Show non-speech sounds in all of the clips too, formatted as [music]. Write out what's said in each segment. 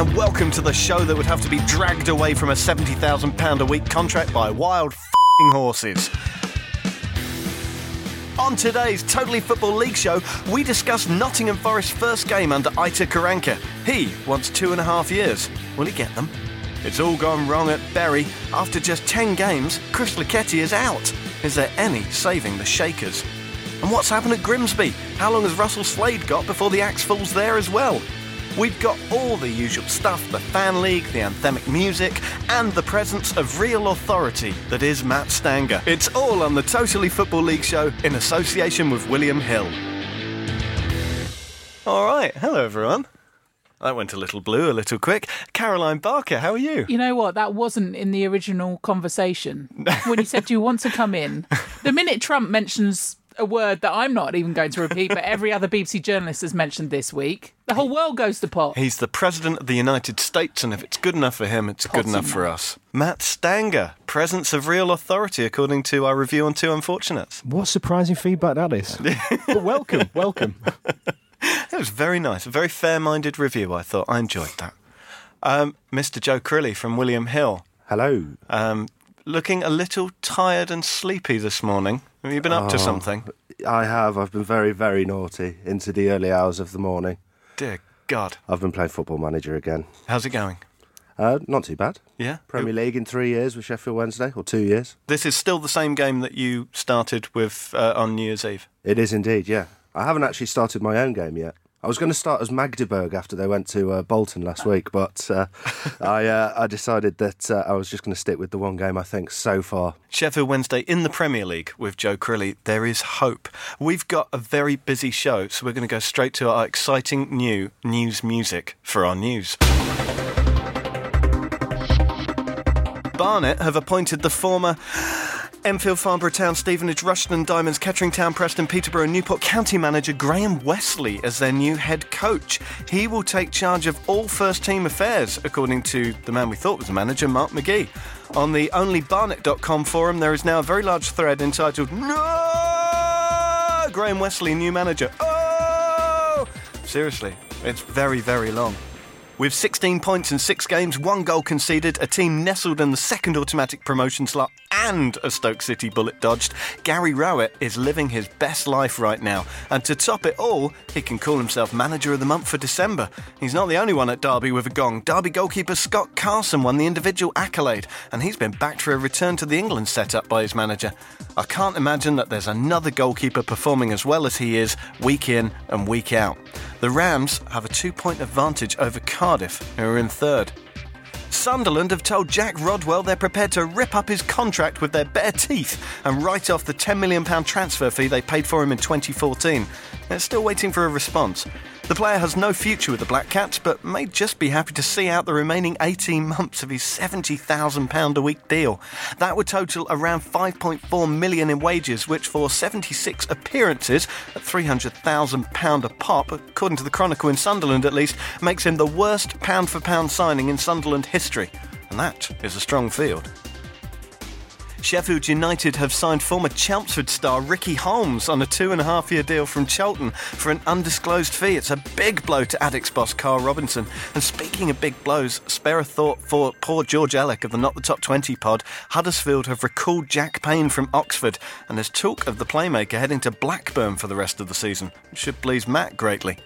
and welcome to the show that would have to be dragged away from a £70,000 a week contract by wild horses. On today's Totally Football League show, we discuss Nottingham Forest's first game under Aitor Karanka. He wants two and a half years. Will he get them? It's all gone wrong at Bury. After just 10 games, Chris Lucketti is out. Is there any saving the Shakers? And what's happened at Grimsby? How long has Russell Slade got before the axe falls there as well? We've got all the usual stuff the fan league, the anthemic music, and the presence of real authority that is Matt Stanger. It's all on the Totally Football League show in association with William Hill. All right, hello everyone. That went a little blue, a little quick. Caroline Barker, how are you? You know what? That wasn't in the original conversation. [laughs] when you said, Do you want to come in? The minute Trump mentions a word that I'm not even going to repeat, but every other BBC journalist has mentioned this week, the whole world goes to pot. He's the President of the United States, and if it's good enough for him, it's good Potty enough for us. Matt Stanger, presence of real authority, according to our review on Two Unfortunates. What surprising feedback that is. [laughs] but welcome, welcome. It was very nice, a very fair minded review, I thought. I enjoyed that. Um, Mr. Joe Crilly from William Hill, Hello. um, looking a little tired and sleepy this morning. Have you been up to Oh. something? I have. I've been very, very naughty into the early hours of the morning. Dear God. I've been playing Football Manager again. How's it going? Uh, not too bad. Yeah? Premier League in three years with Sheffield Wednesday, or two years. This is still the same game that you started with uh, on New Year's Eve. It is indeed, yeah. I haven't actually started my own game yet. I was going to start as Magdeburg after they went to uh, Bolton last week, but uh, [laughs] I, uh, I decided that uh, I was just going to stick with the one game I think so far. Sheffield Wednesday in the Premier League with Joe Crilly. There is hope. We've got a very busy show, so we're going to go straight to our exciting new news music for our news. Barnet have appointed the former Enfield, Farnborough Town, Stevenage, Rushden and Diamonds, Kettering Town, Preston, Peterborough Newport County manager Graham Westley as their new head coach. He will take charge of all first team affairs, according to the man we thought was the manager, Mark McGhee. On the onlybarnet.com forum, there is now a very large thread entitled No! Graham Westley, new manager. Oh! Seriously, it's very, very long. With 16 points in six games, one goal conceded, a team nestled in the second automatic promotion slot, and a Stoke City bullet dodged, Gary Rowett is living his best life right now. And to top it all, he can call himself Manager of the Month for December. He's not the only one at Derby with a gong. Derby goalkeeper Scott Carson won the individual accolade, and he's been backed for a return to the England setup by his manager. I can't imagine that there's another goalkeeper performing as well as he is, week in and week out. The Rams have a two point advantage over Cardiff, who are in third. Sunderland have told Jack Rodwell they're prepared to rip up his contract with their bare teeth and write off the £10 million transfer fee they paid for him in 2014. They're still waiting for a response. The player has no future with the Black Cats, but may just be happy to see out the remaining 18 months of his £70,000 a week deal. That would total around 5.4 million in wages, which for 76 appearances at £300,000 a pop, according to the Chronicle in Sunderland at least, makes him the worst pound for pound signing in Sunderland history. And that is a strong field. Sheffield United have signed former Chelmsford star Ricky Holmes on a two and a half year deal from Cheltenham for an undisclosed fee. It's a big blow to Addicks boss Karl Robinson. And speaking of big blows, spare a thought for poor George Elek of the Not the Top 20 pod. Huddersfield have recalled Jack Payne from Oxford, and there's talk of the playmaker heading to Blackburn for the rest of the season. It should please Matt greatly.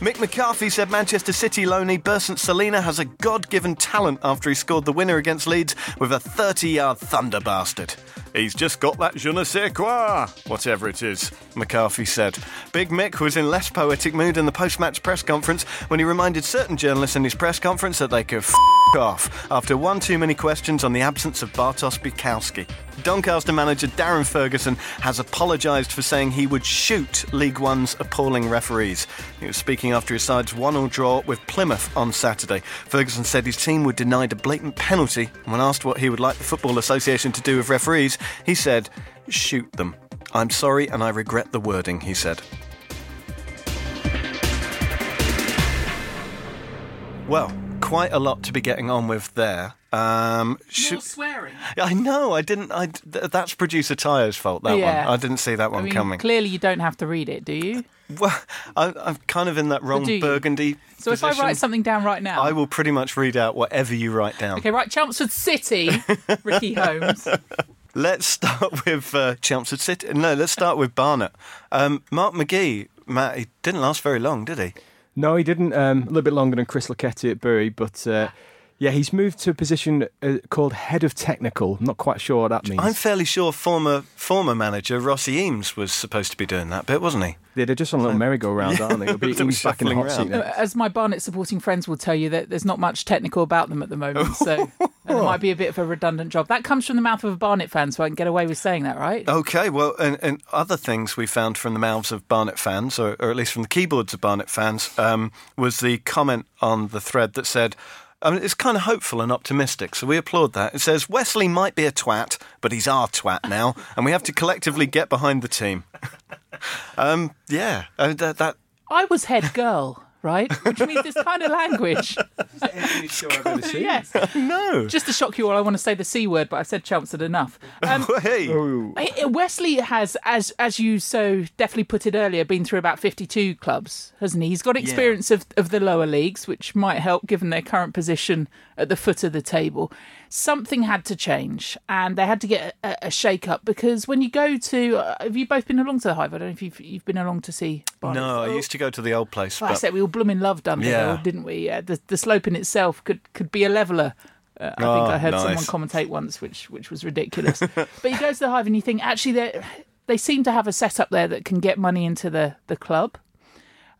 Mick McCarthy said Manchester City loanee Bersant Celina has a God given talent after he scored the winner against Leeds with a 30 yard thunder bastard. He's just got that je ne sais quoi, whatever it is, McCarthy said. Big Mick was in less poetic mood in the post match press conference when he reminded certain journalists in his press conference that they could f off after one too many questions on the absence of Bartosz Bialkowski. Doncaster manager Darren Ferguson has apologised for saying he would shoot League One's appalling referees. He was speaking after his side's 1 0 draw with Plymouth on Saturday. Ferguson said his team were denied a blatant penalty, and when asked what he would like the Football Association to do with referees, he said, Shoot them. I'm sorry and I regret the wording, he said. Well, quite a lot to be getting on with there. Um, should- swearing. I know. I didn't. I th- that's producer Tyre's fault. That Yeah. one. I didn't see that one I mean, coming. clearly you don't have to read it, do you? [laughs] Well, I, I'm kind of in that Ron Burgundy. So if I write something down right now, I will pretty much read out whatever you write down. okay, right, Chelmsford City, Ricky Holmes. [laughs] Let's start [laughs] with uh, Chelmsford City. No, let's start with Barnet. Um, Mark McGhee, Matt, he didn't last very long, did he? No, he didn't. Um, a little bit longer than Chris Lucketti at Bury, but uh, yeah, he's moved to a position uh, called head of technical. I'm not quite sure what that means. I'm fairly sure former former manager Rossi Eames was supposed to be doing that bit, wasn't he? Yeah, they're just on a little merry-go-round, [laughs] aren't they? He'll be, [laughs] They're he's back in the hot seat As my Barnet supporting friends will tell you, that there's not much technical about them at the moment, [laughs] so it might be a bit of a redundant job. That comes from the mouth of a Barnet fan, so I can get away with saying that, right? Okay, well, and, and other things we found from the mouths of Barnet fans, or, or at least from the keyboards of Barnet fans, um, was the comment on the thread that said, I mean, it's kind of hopeful and optimistic, so we applaud that. It says, Westley might be a twat, but he's our twat now, and we have to collectively get behind the team. [laughs] um, yeah, that, that I was head girl, right? Which means this kind of language. [laughs] yes. no. Just to shock you all, I want to say the C word, but I've said Chelmsford enough. Um, [laughs] hey, Hey, Westley has, as as you so definitely put it earlier, been through about fifty-two clubs, hasn't he? He's got experience of, of the lower leagues, which might help given their current position at the foot of the table. Something had to change, and they had to get a, a shake-up because when you go to, uh, have you both been along to the Hive? I don't know if you've you've been along to see. Barnet. no, I used to go to the old place, I but said we all blooming loved Underhill, Yeah. didn't we? Uh, the the slope in itself could could be a leveler. Uh, I think Oh, I heard nice. someone commentate once, which which was ridiculous. [laughs] but you go to the Hive and you think actually they they seem to have a setup there that can get money into the the club.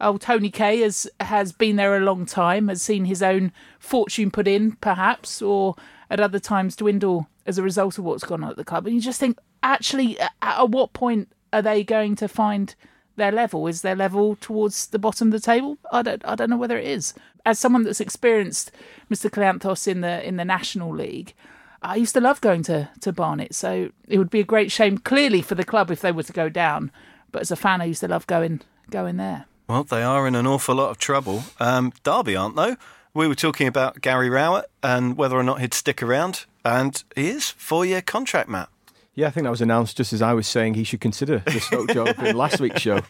Oh, Tony Kay has has been there a long time, has seen his own fortune put in, perhaps, or at other times dwindle as a result of what's gone on at the club. And you just think, actually, at, at what point are they going to find their level? Is their level towards the bottom of the table? I don't, I don't know whether it is. As someone that's experienced Mr. Kleanthous in the in the National League, I used to love going to to Barnet. So it would be a great shame, clearly, for the club if they were to go down. But as a fan, I used to love going going there. Well, they are in an awful lot of trouble. Um, Derby aren't, though. We were talking about Gary Rowett and whether or not he'd stick around, and he is four year contract, Matt. Yeah, I think that was announced just as I was saying he should consider the [laughs] Stoke job in last week's show.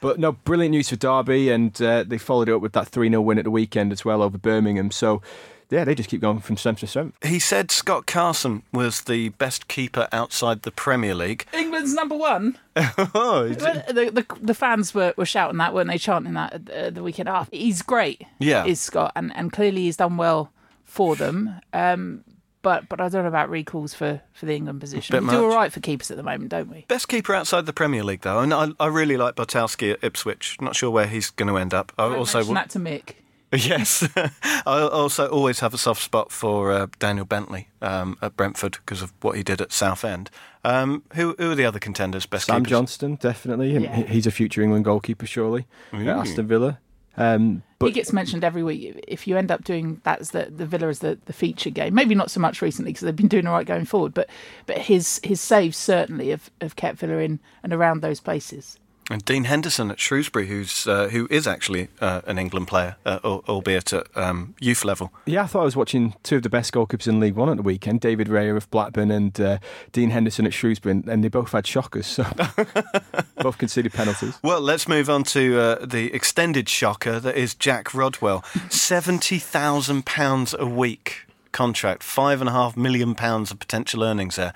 But no, brilliant news for Derby, and uh, they followed it up with that 3 0 win at the weekend as well over Birmingham. So, yeah, they just keep going from strength to strength. He said Scott Carson was the best keeper outside the Premier League. England's number one. [laughs] oh, he did- Well, the, the the fans were, were shouting that, weren't they? Chanting that at the, the weekend. after. he's great. Yeah. is Scott, and and clearly he's done well for them. Um, but but I don't know about recalls for, for the England position. Bit we do all much. right for keepers at the moment, don't we? Best keeper outside the Premier League, though. And I, I really like Bialkowski at Ipswich. Not sure where he's going to end up. I also Mention that to Mick. [laughs] Yes. [laughs] I also always have a soft spot for uh, Daniel Bentley um, at Brentford because of what he did at Southend. Um, who, who are the other contenders? Best Sam keepers? Johnstone, definitely. Yeah. He's a future England goalkeeper, surely, at Aston Villa. Um, he gets mentioned every week. If you end up doing that as the, the Villa is the, the feature game, maybe not so much recently because they've been doing all right going forward, but but his his saves certainly have, have kept Villa in and around those places. And Dean Henderson at Shrewsbury, who's uh, who is actually uh, an England player, uh, albeit at um, youth level. yeah, I thought I was watching two of the best goalkeepers in League One at the weekend David Raya of Blackburn and uh, Dean Henderson at Shrewsbury, and they both had shockers, so [laughs] both conceded penalties. Well, let's move on to uh, the extended shocker that is Jack Rodwell. £70,000 a week contract, five and a half million pounds of potential earnings there.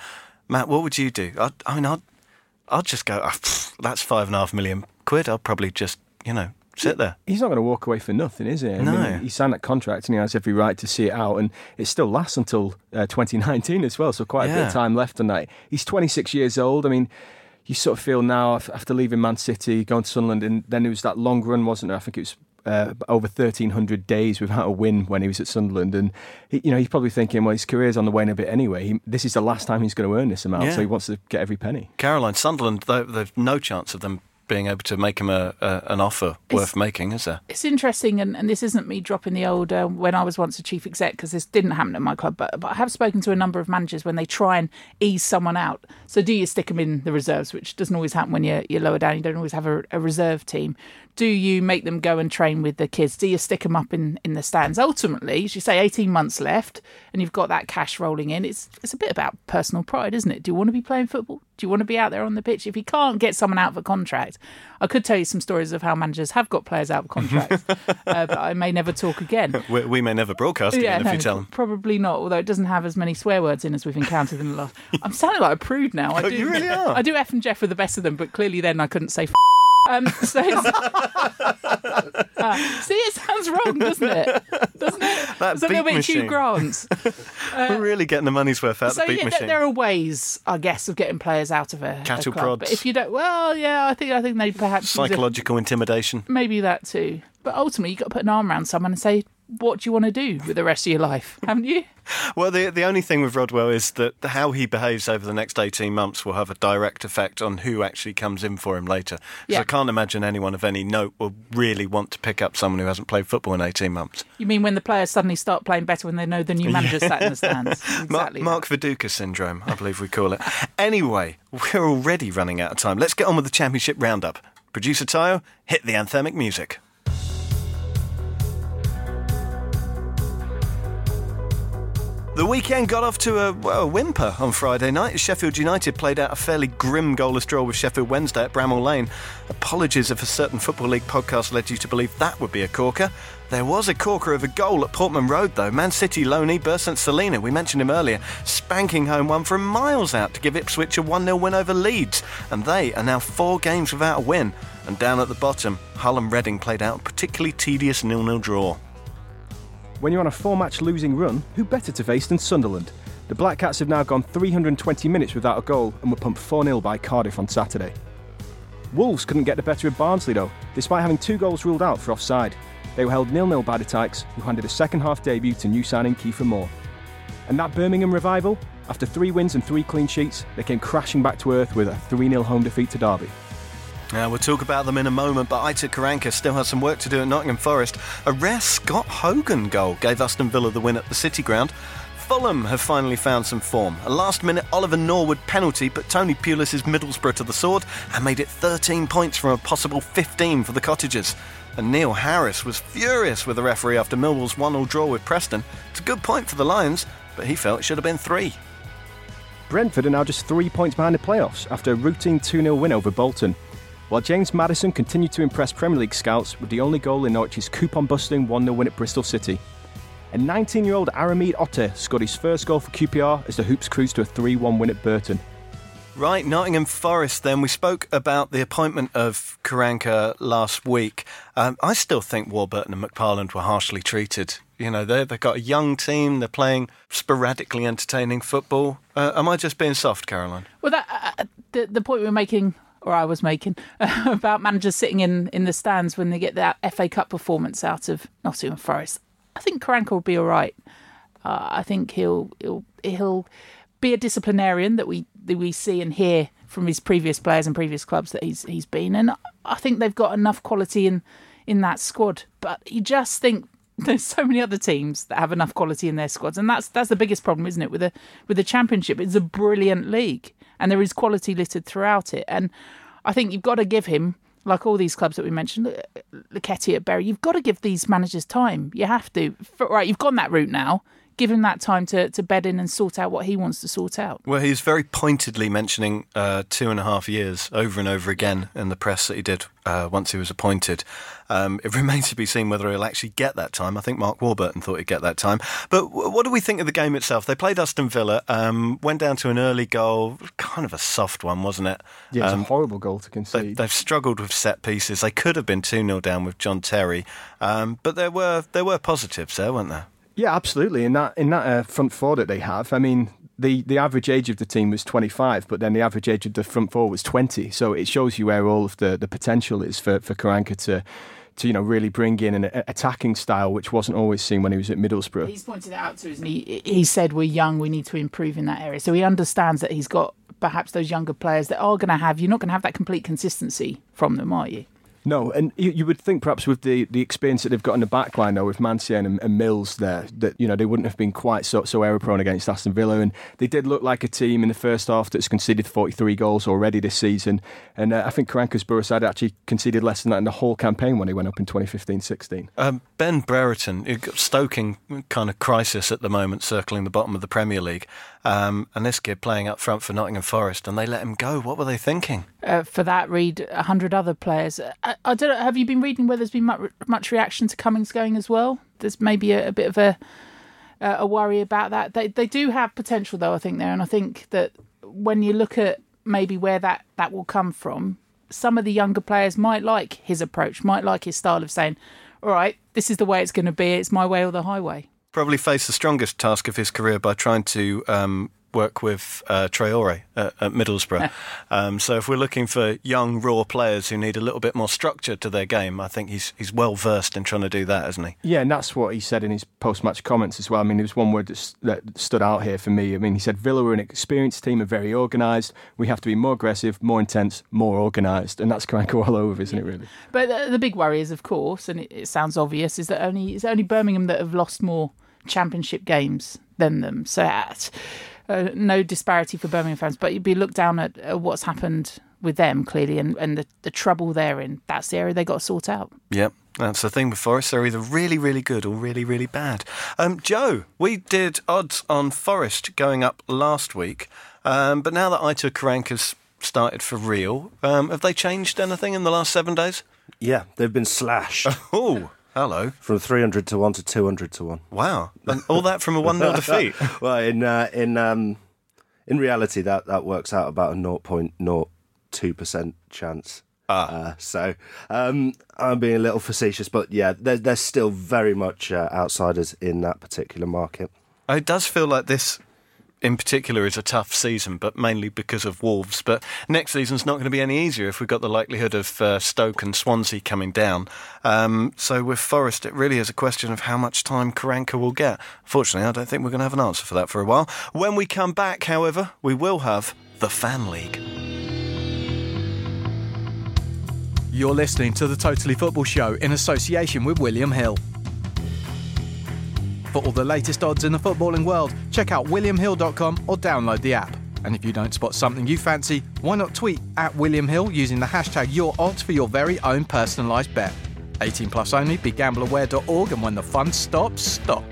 Matt, what would you do? I, I mean, I'd, I'd just go, "Ah, pff, that's five and a half million quid. I'll probably just, you know, sit there. He's not going to walk away for nothing, is he? I No. mean, he signed that contract and he has every right to see it out, and it still lasts until uh, 2019 as well. So quite a bit of time left on that. He's 26 years old. I mean, you sort of feel now after leaving Man City, going to Sunderland, and then it was that long run, wasn't there? I think it was. Uh, over 1,300 days without a win when he was at Sunderland, and he, you know he's probably thinking, well, his career's on the wane a bit anyway. He, this is the last time he's going to earn this amount, Yeah. so he wants to get every penny. Caroline, Sunderland, there's no chance of them being able to make him a, a, an offer worth making, is there? It's interesting, and, and this isn't me dropping the old uh, when I was once a chief exec because this didn't happen at my club. But, but I have spoken to a number of managers when they try and ease someone out. So do you stick them in the reserves, which doesn't always happen when you're, you're lower down. You don't always have a, a reserve team. Do you make them go and train with the kids? Do you stick them up in, in the stands? Ultimately, as you say, 18 months left and you've got that cash rolling in. It's, it's a bit about personal pride, isn't it? Do you want to be playing football? Do you want to be out there on the pitch? If you can't get someone out of a contract, I could tell you some stories of how managers have got players out of contracts, [laughs] uh, but I may never talk again. [laughs] We, we may never broadcast again if you tell them. Probably not, although it doesn't have as many swear words in as we've encountered in the last. I'm sounding like a prude now. I [laughs] Oh, do, you really are. I do F and Jeff with the best of them, but clearly then I couldn't say. F- um, so Ah, [laughs] see, it sounds wrong, doesn't it? Doesn't it? That it's a little bit Hugh machine. Grant. [laughs] We're really getting the money's worth out of So the beat yeah, machine. there, are ways, I guess, of getting players out of a, a Cattle club. But if you don't, well, yeah, I think I think they perhaps use a- Psychological intimidation. maybe that too. But ultimately, you've got to put an arm around someone and say, "What do you want to do with the rest of your life?" [laughs] Haven't you? Well, the the only thing with Rodwell is that how he behaves over the next 18 months will have a direct effect on who actually comes in for him later. Yeah. I can't imagine anyone of any note will really want to pick up someone who hasn't played football in 18 months. You mean when the players suddenly start playing better when they know the new manager sat in the stands? [laughs] Mark, Exactly. Mark Viduka syndrome, I believe we call it. Anyway, we're already running out of time. Let's get on with the championship roundup. Producer Tayo, hit the anthemic music. The weekend got off to a, well, a whimper on Friday night as Sheffield United played out a fairly grim goalless draw with Sheffield Wednesday at Bramall Lane. Apologies if a certain Football League podcast led you to believe that would be a corker. There was a corker of a goal at Portman Road, though. Man City loanee Bersant Celina, we mentioned him earlier, spanking home one from miles out to give Ipswich a 1 0 win over Leeds. And they are now four games without a win. And down at the bottom, Hull and Reading played out a particularly tedious 0 0 draw. When you're on a four match losing run, who better to face than Sunderland? The Black Cats have now gone 320 minutes without a goal and were pumped 4 0 by Cardiff on Saturday. Wolves couldn't get the better of Barnsley though, despite having two goals ruled out for offside. They were held nil nil by the Tykes, who handed a second half debut to new signing Kiefer Moore. And that Birmingham revival, after three wins and three clean sheets, they came crashing back to earth with a 3 0 home defeat to Derby. Now, we'll talk about them in a moment, but Aitor Karanka still has some work to do at Nottingham Forest. A rare Scott Hogan goal gave Aston Villa the win at the City Ground. Fulham have finally found some form. A last minute Oliver Norwood penalty put Tony Pulis' Middlesbrough to the sword and made it 13 points from a possible 15 for the Cottagers. And Neil Harris was furious with the referee after Millwall's 1 0 draw with Preston. It's a good point for the Lions, but he felt it should have been three. Brentford are now just three points behind the playoffs after a routine 2 0 win over Bolton. While James Maddison continued to impress Premier League scouts with the only goal in Norwich's coupon busting 1 0 win at Bristol City. And 19 year old Aramide Oteh scored his first goal for QPR as the Hoops cruised to a 3 1 win at Burton. Right, Nottingham Forest. Then we spoke about the appointment of Karanka last week. Um, I still think Warburton and McParland were harshly treated. You know, they they've got a young team. They're playing sporadically entertaining football. Uh, am I just being soft, Caroline? Well, that uh, the the point we were making, or I was making, [laughs] about managers sitting in in the stands when they get that FA Cup performance out of Nottingham Forest. I think Karanka will be all right. Uh, I think he'll he'll he'll be a disciplinarian that we that we see and hear from his previous players and previous clubs that he's he's been, and I think they've got enough quality in in that squad. But you just think [laughs] there's so many other teams that have enough quality in their squads, and that's that's the biggest problem, isn't it? With the with the championship, it's a brilliant league, and there is quality littered throughout it. And I think you've got to give him, like all these clubs that we mentioned, Lucketti at Bury, you've got to give these managers time. You have to. Right, you've gone that route now. Give him that time to, to bed in and sort out what he wants to sort out. Well, he's very pointedly mentioning uh, two and a half years over and over again in the press that he did uh, once he was appointed. Um, it [laughs] remains to be seen whether he'll actually get that time. I think Mark Warburton thought he'd get that time. But w- what do we think of the game itself? They played Aston Villa, um, went down to an early goal, kind of a soft one, wasn't it? Yeah, it's Um, a horrible goal to they, concede. they've struggled with set pieces. They could have been 2 0 down with John Terry, um, but there were there were positives there, weren't there? Yeah, absolutely. In that in that uh, front four that they have, I mean, the the average age of the team was 25, but then the average age of the front four was 20. So it shows you where all of the, the potential is for for Karanka to to you know really bring in an attacking style which wasn't always seen when he was at Middlesbrough. He's pointed it out to us, and he, he said we're young, we need to improve in that area. So he understands that he's got perhaps those younger players that are going to have, you're not going to have that complete consistency from them, are you? No, and you, you would think perhaps with the, the experience that they've got in the back line, though, with Mancienne and, and Mills there, that you know they wouldn't have been quite so so error prone against Aston Villa, and they did look like a team in the first half that's conceded 43 goals already this season, and uh, I think Karanka's Borough side actually conceded less than that in the whole campaign when he went up in 2015-16. Um, ben Brereton, you've got stoking kind of crisis at the moment, circling the bottom of the Premier League, um, and this kid playing up front for Nottingham Forest, and they let him go. What were they thinking? Uh, for that, read a hundred other players. I, I don't know. Have you been reading where there's been much, reaction to Cummings going as well? There's maybe a, a bit of a a worry about that. They they do have potential though, I think there, and I think that when you look at maybe where that that will come from, some of the younger players might like his approach, might like his style of saying, "All right, this is the way it's going to be. It's my way or the highway." Probably faced the strongest task of his career by trying to um, work with uh, Traore at, at Middlesbrough. [laughs] um, so if we're looking for young, raw players who need a little bit more structure to their game, I think he's he's well versed in trying to do that, isn't he? Yeah, and that's what he said in his post-match comments as well. I mean, there was one word that, that stood out here for me. I mean, he said Villa were an experienced team and very organised. We have to be more aggressive, more intense, more organised, and that's Karanka [laughs] all over, isn't it? Really. But the, the big worry is, of course, and it, it sounds obvious, is that only it's only Birmingham that have lost more championship games than them. So. At, uh, no disparity for Birmingham fans, but you'd be looked down at, at what's happened with them clearly and, and the, the trouble they're in. That's the area they got to sort out. Yep. That's the thing with Forest. They're either really, really good or really, really bad. Um, Joe, we did odds on Forest going up last week, um, but now that Aitor Karanka's started for real, um, have they changed anything in the last seven days? Yeah, they've been slashed. [laughs] oh, hello. From 300 to 1 to 200 to 1. Wow. And all that from a 1 0 defeat. [laughs] well, in uh, in um, in reality, that, that works out about a 0.02% chance. Ah. Uh, so um, I'm being a little facetious, but yeah, they're, they're still very much uh, outsiders in that particular market. It does feel like this in particular is a tough season, but mainly because of Wolves. But next season's not going to be any easier if we've got the likelihood of uh, Stoke and Swansea coming down. Um, so with Forest, it really is a question of how much time Karanka will get. Fortunately, I don't think we're going to have an answer for that for a while. When we come back, however, we will have the Fan League. You're listening to the Totally Football Show in association with William Hill. For all the latest odds in the footballing world, check out williamhill.com or download the app. And if you don't spot something you fancy, why not tweet at William Hill using the hashtag YourOdds for your very own personalised bet. 18 plus only, begambleaware.org, and when the fun stops, stop.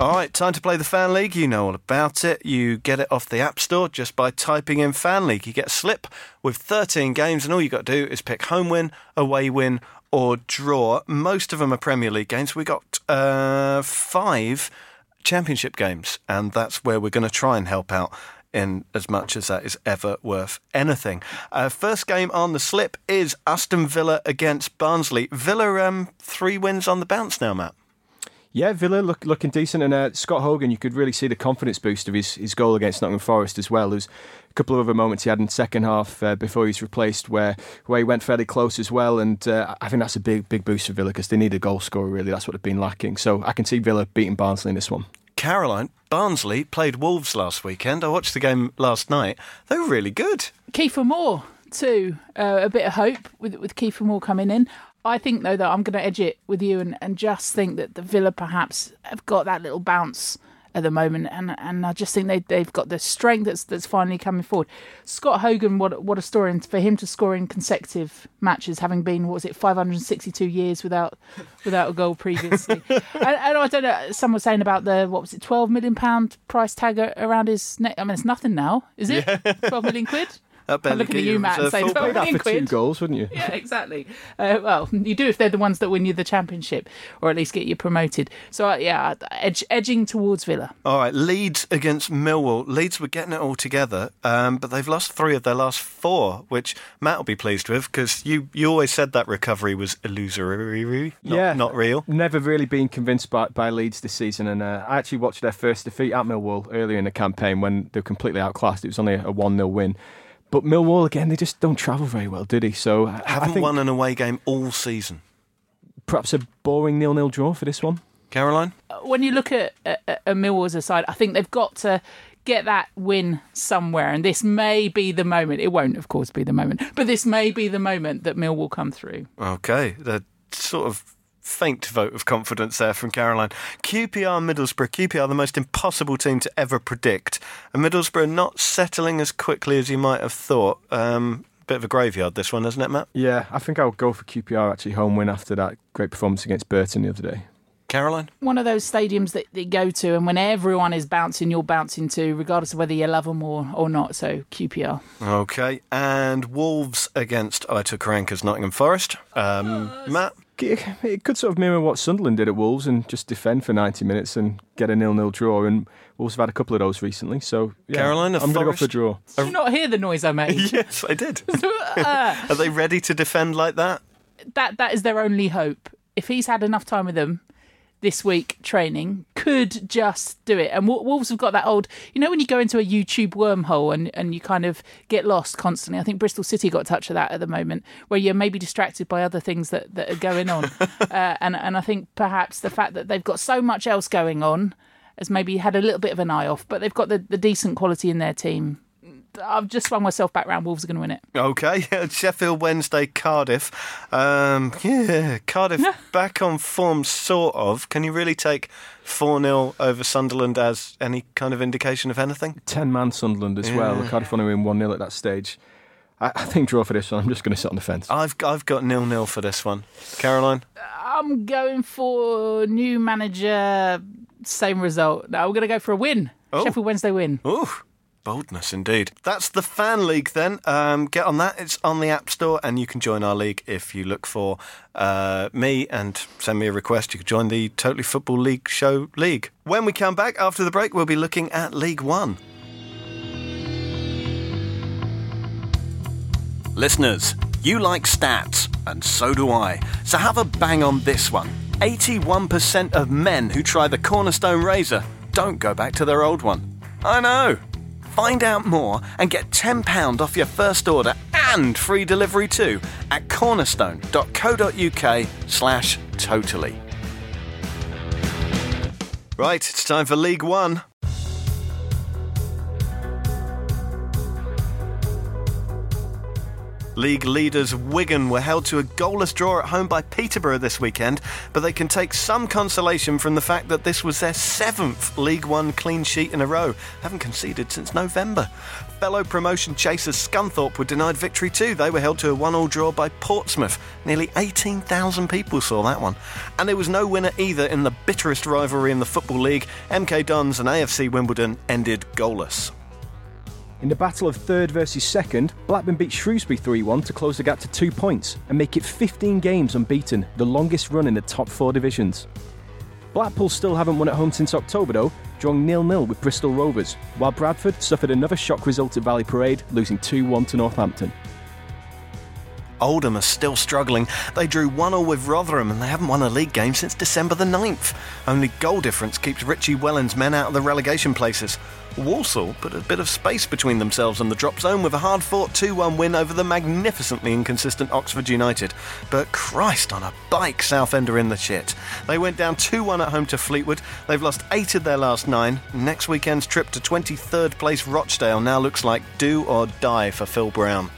All right, time to play the Fan League. You know all about it. You get it off the App Store just by typing in Fan League. You get a slip with 13 games, and all you got to do is pick home win, away win, or draw. Most of them are Premier League games. We got uh, five Championship games, and that's where we're going to try and help out in as much as that is ever worth anything. Uh, first game on the slip is Aston Villa against Barnsley. Villa, um, three wins on the bounce now, Matt. Yeah, Villa look, looking decent, and uh, Scott Hogan, you could really see the confidence boost of his, his goal against Nottingham Forest as well. A couple of other moments he had in the second half uh, before he was replaced where where he went fairly close as well, and uh, I think that's a big big boost for Villa because they need a goal scorer. Really, that's what they've been lacking. So I can see Villa beating Barnsley in this one. Caroline, Barnsley played Wolves last weekend. I watched the game last night. They were really good. Kiefer Moore too. Uh, a bit of hope with with Kiefer Moore coming in. I think though that I'm going to edge it with you and, and just think that the Villa perhaps have got that little bounce at the moment, and and I just think they they've got the strength that's that's finally coming forward. Scott Hogan, what what a story and for him to score in consecutive matches, having been what was it 562 years without without a goal previously, [laughs] and, and, I don't know. Someone was saying about the what was it 12 million pound price tag around his neck. I mean, it's nothing now, is it? Yeah. 12 million quid. I'm looking at you, Matt, and saying, "Well, that for quid. two goals, wouldn't you?" [laughs] Yeah, exactly. Uh, well, you do if they're the ones that win you the championship, or at least get you promoted. So, uh, yeah, edge, edging towards Villa. All right, Leeds against Millwall. Leeds were getting it all together, um, but they've lost three of their last four, which Matt will be pleased with because you, you always said that recovery was illusory, not, yeah, not real. Never really been convinced by, by Leeds this season, and uh, I actually watched their first defeat at Millwall earlier in the campaign when they were completely outclassed. It was only a 1 0 win. But Millwall again, they just don't travel very well, did he? So haven't I think won an away game all season. Perhaps a boring nil-nil draw for this one. Caroline, uh, when you look at, at, at Millwall as a side, I think they've got to get that win somewhere, and this may be the moment. It won't, of course, be the moment, but this may be the moment that Mill will come through. Okay, the sort of faint vote of confidence there from Caroline. QPR Middlesbrough. QPR, the most impossible team to ever predict. And Middlesbrough not settling as quickly as you might have thought. Um, bit of a graveyard, this one, isn't it, Matt? Yeah, I think I'll go for QPR actually home win after that great performance against Burton the other day. Caroline? One of those stadiums that they go to, and when everyone is bouncing, you're bouncing too, regardless of whether you love them or, or not. So QPR. Okay, and Wolves against Aitor Karanka's Nottingham Forest. Um, Matt? It could sort of mirror what Sunderland did at Wolves and just defend for 90 minutes and get a nil-nil draw. And Wolves have had a couple of those recently. So, yeah, Caroline, I'm going to go for a draw. Did you not hear the noise I made? [laughs] yes, I did. [laughs] Uh, Are they ready to defend like that? that that is their only hope. If he's had enough time with them this week training, could just do it. And Wolves have got that old, you know, when you go into a YouTube wormhole and, and you kind of get lost constantly. I think Bristol City got a touch of that at the moment, where you're maybe distracted by other things that, that are going on. [laughs] uh, and and I think perhaps the fact that they've got so much else going on has maybe had a little bit of an eye off, but they've got the, the decent quality in their team. I've just swung myself back round. Wolves are going to win it. Okay, [laughs] Sheffield Wednesday, Cardiff. Um, yeah, Cardiff [laughs] back on form, sort of. Can you really take 4 0 over Sunderland as any kind of indication of anything? 10-man Sunderland as well. Cardiff only win 1-0 at that stage. I, I think draw for this one. I'm just going to sit on the fence. I've, I've got nil nil for this one. Caroline? I'm going for new manager, same result. No, we're going to go for a win. Oh. Sheffield Wednesday win. Ooh, boldness indeed. That's the fan league then. Um, get on that. It's on the App Store, and you can join our league if you look for uh, me and send me a request. You can join the Totally Football League Show League. When we come back after the break, we'll be looking at League One. Listeners, you like stats, and so do I. So have a bang on this one. 81% of men who try the Cornerstone razor don't go back to their old one. I know. Find out more and get £10 off your first order and free delivery too at cornerstone.co.uk slash totally. Right, it's time for League One. League leaders Wigan were held to a goalless draw at home by Peterborough this weekend, but they can take some consolation from the fact that this was their seventh League One clean sheet in a row. Haven't conceded since November. Fellow promotion chasers Scunthorpe were denied victory too. They were held to a one-all draw by Portsmouth. Nearly 18,000 people saw that one. And there was no winner either in the bitterest rivalry in the Football League. MK Dons and AFC Wimbledon ended goalless. In the battle of third versus second, Blackburn beat Shrewsbury 3 1 to close the gap to two points and make it 15 games unbeaten, the longest run in the top four divisions. Blackpool still haven't won at home since October though, drawing nil nil with Bristol Rovers, while Bradford suffered another shock result at Valley Parade, losing 2 1 to Northampton. Oldham are still struggling. They drew 1 0 with Rotherham and they haven't won a league game since December the 9th. Only goal difference keeps Richie Wellens' men out of the relegation places. Walsall put a bit of space between themselves and the drop zone with a hard fought 2 1 win over the magnificently inconsistent Oxford United. But Christ on a bike, Southend are in the shit. They went down 2 1 at home to Fleetwood. They've lost 8 of their last 9. Next weekend's trip to 23rd place Rochdale now looks like do or die for Phil Brown.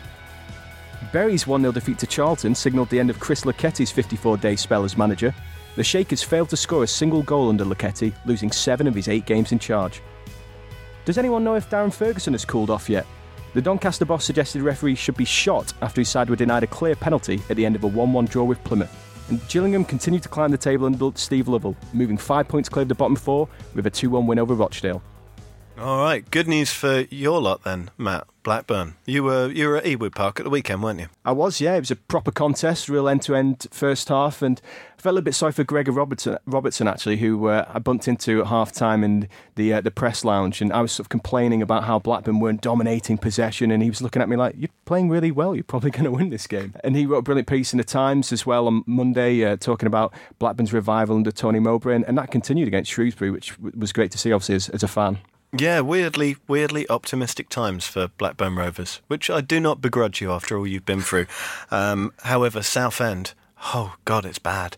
Bury's 1 0 defeat to Charlton signalled the end of Chris Lucketti's 54 day spell as manager. The Shakers failed to score a single goal under Lucketti, losing seven of his eight games in charge. Does anyone know if Darren Ferguson has cooled off yet? The Doncaster boss suggested referees should be shot after his side were denied a clear penalty at the end of a 1 1 draw with Plymouth. And Gillingham continued to climb the table under Steve Lovell, moving five points clear of the bottom four with a 2 1 win over Rochdale. All right, good news for your lot then, Matt Blackburn. You were you were at Ewood Park at the weekend, weren't you? I was, yeah. It was a proper contest, real end to end first half, and I felt a bit sorry for Gregor Robertson, Robertson actually, who uh, I bumped into at half time in the uh, the press lounge, and I was sort of complaining about how Blackburn weren't dominating possession, and he was looking at me like, "You're playing really well. You're probably [laughs] going to win this game." And he wrote a brilliant piece in the Times as well on Monday, uh, talking about Blackburn's revival under Tony Mowbray, and, and that continued against Shrewsbury, which was great to see, obviously, as, as a fan. Yeah, weirdly, weirdly optimistic times for Blackburn Rovers, which I do not begrudge you after all you've been through. Um, however, Southend, oh God, it's bad.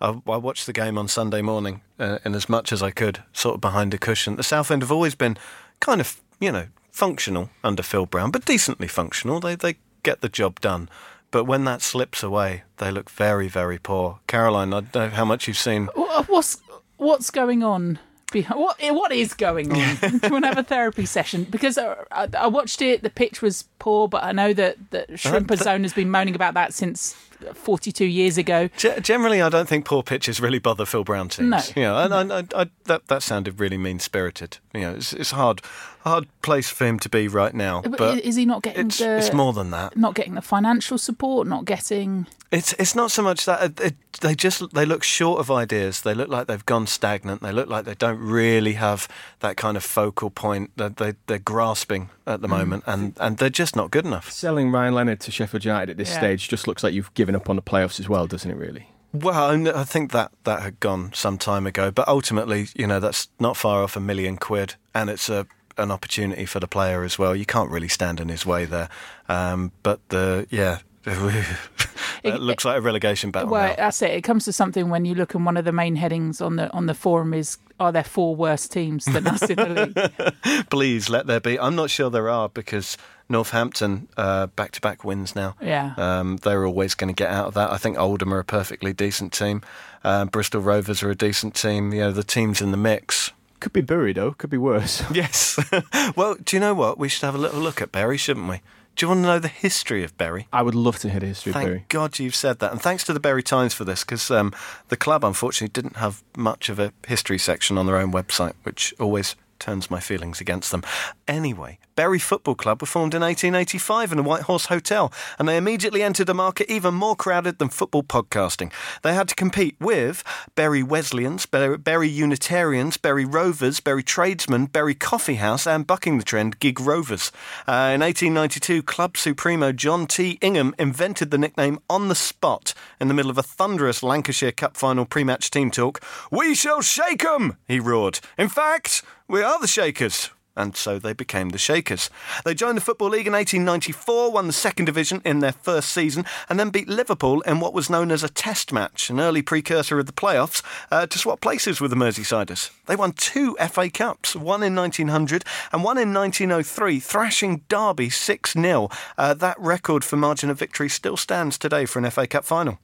I, I watched the game on Sunday morning, uh, as much as I could, sort of behind a cushion. The Southend have always been kind of, you know, functional under Phil Brown, but decently functional. They they get the job done. But when that slips away, they look very, very poor. Caroline, I don't know how much you've seen. What's what's going on? Behind, what eh, what is going on? Do you want to have a therapy session? Because I, I, I watched it. The pitch was poor, but I know that that uh, Shrimper Zone has been moaning about that since 42 years ago. Ge- Generally, I don't think poor pitches really bother Phil Brown teams. No. you know, and I, I, I, that that sounded really mean spirited. You know, it's, it's hard, hard place for him to be right now. But, But is he not getting it's the it's more than that. not getting the financial support? Not getting It's it's not so much that it, it, they just they look short of ideas. They look like they've gone stagnant. They look like they don't really have that kind of focal point that they they're grasping at Mm. the moment, and and they're just not good enough. Selling Ryan Leonard to Sheffield United at this Yeah. stage just looks like you've given up on the playoffs as well, doesn't it? Really. Well, I I think that that had gone some time ago, but ultimately, you know, that's not far off a million quid, and it's a an opportunity for the player as well. You can't really stand in his way there, um, but the yeah. [laughs] it It- looks like a relegation battle Well, now. that's it. It comes to something when you look and one of the main headings on the on the forum is are there four worse teams than us in the league? [laughs] Please let there be. I'm not sure there are because Northampton back to back wins now. Yeah. Um, they're always going to get out of that. I think Oldham are a perfectly decent team. Uh, Bristol Rovers are a decent team. You know, the teams in the mix. Could be Bury though. Could be worse. [laughs] [laughs] Yes. [laughs] well, do you know what? We should have a little look at Bury, shouldn't we? Do you want to know the history of Bury? I would love to hear the history Thank of Bury. God you've said that. And thanks to the Bury Times for this, because um, the club unfortunately didn't have much of a history section on their own website, which always turns my feelings against them. Anyway, Bury Football Club were formed in 1885 in a White Horse Hotel, and they immediately entered a market even more crowded than football podcasting. They had to compete with Bury Wesleyans, Bury Unitarians, Bury Rovers, Bury Tradesmen, Bury Coffee House, and bucking the trend, Gigg Rovers. Uh, in 1892, Club Supremo John T. Ingham invented the nickname on the spot in the middle of a thunderous Lancashire Cup final pre match team talk. We shall shake 'em, he roared. In fact, we are the Shakers. And so they became the Shakers. They joined the Football League in 1894, won the second division in their first season, and then beat Liverpool in what was known as a test match, an early precursor of the playoffs, uh, to swap places with the Merseysiders. They won two FA Cups, one in 1900 and one in 1903, thrashing Derby 6 0. Uh, that record for margin of victory still stands today for an FA Cup final.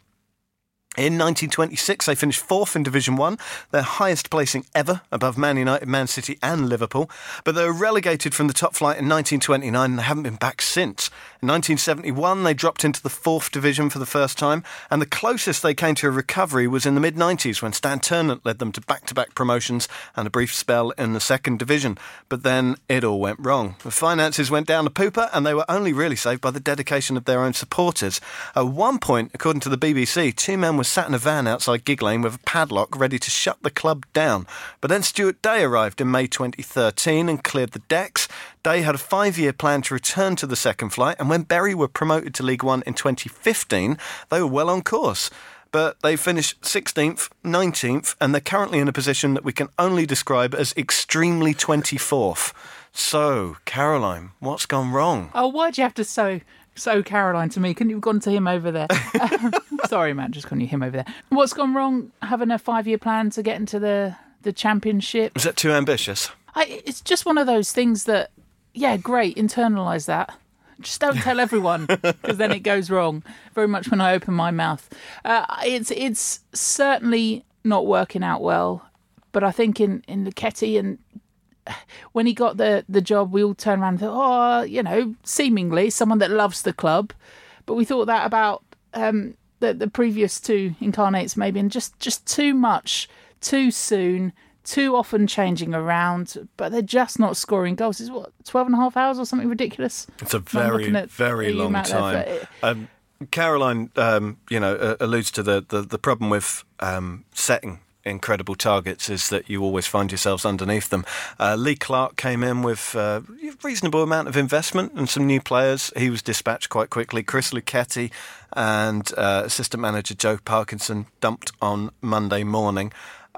In 1926, they finished fourth in Division 1, their highest placing ever, above Man United, Man City, and Liverpool. But they were relegated from the top flight in 1929 and they haven't been back since. In 1971, they dropped into the fourth division for the first time, and the closest they came to a recovery was in the mid 90s when Stan Ternent led them to back to back promotions and a brief spell in the second division. But then it all went wrong. The finances went down the pooper, and they were only really saved by the dedication of their own supporters. At one point, according to the BBC, two men were sat in a van outside Gigg Lane with a padlock ready to shut the club down. But then Stewart Day arrived in May 2013 and cleared the decks. Day had a five year plan to return to the second flight, and when Bury were promoted to League One in 2015, they were well on course. But they finished 16th, 19th, and they're currently in a position that we can only describe as extremely 24th. So, Caroline, what's gone wrong? Oh, why'd you have to so so Caroline to me? Couldn't you have gone to him over there? [laughs] Sorry, Matt, just calling you him over there. What's gone wrong? Having a five year plan to get into the the championship? Is that too ambitious? I, it's just one of those things that, yeah, great, internalise that. Just don't tell everyone [laughs] because then it goes wrong. Very much when I open my mouth. Uh, it's it's certainly not working out well, but I think in in Lucketti and when he got the the job, we all turned around and thought, oh, you know, seemingly someone that loves the club, but we thought that about um, the the previous two incarnates maybe, and just just too much, too soon, too often changing around, but they're just not scoring goals. It's what 12 and a half hours or something ridiculous. It's a very, very long Matt, there, time. Um, Caroline, um, you know, uh, alludes to the, the, the problem with um, setting incredible targets is that you always find yourselves underneath them. Uh, Lee Clark came in with uh, a reasonable amount of investment and some new players. He was dispatched quite quickly. Chris Lucketti and uh, assistant manager Joe Parkinson dumped on Monday morning.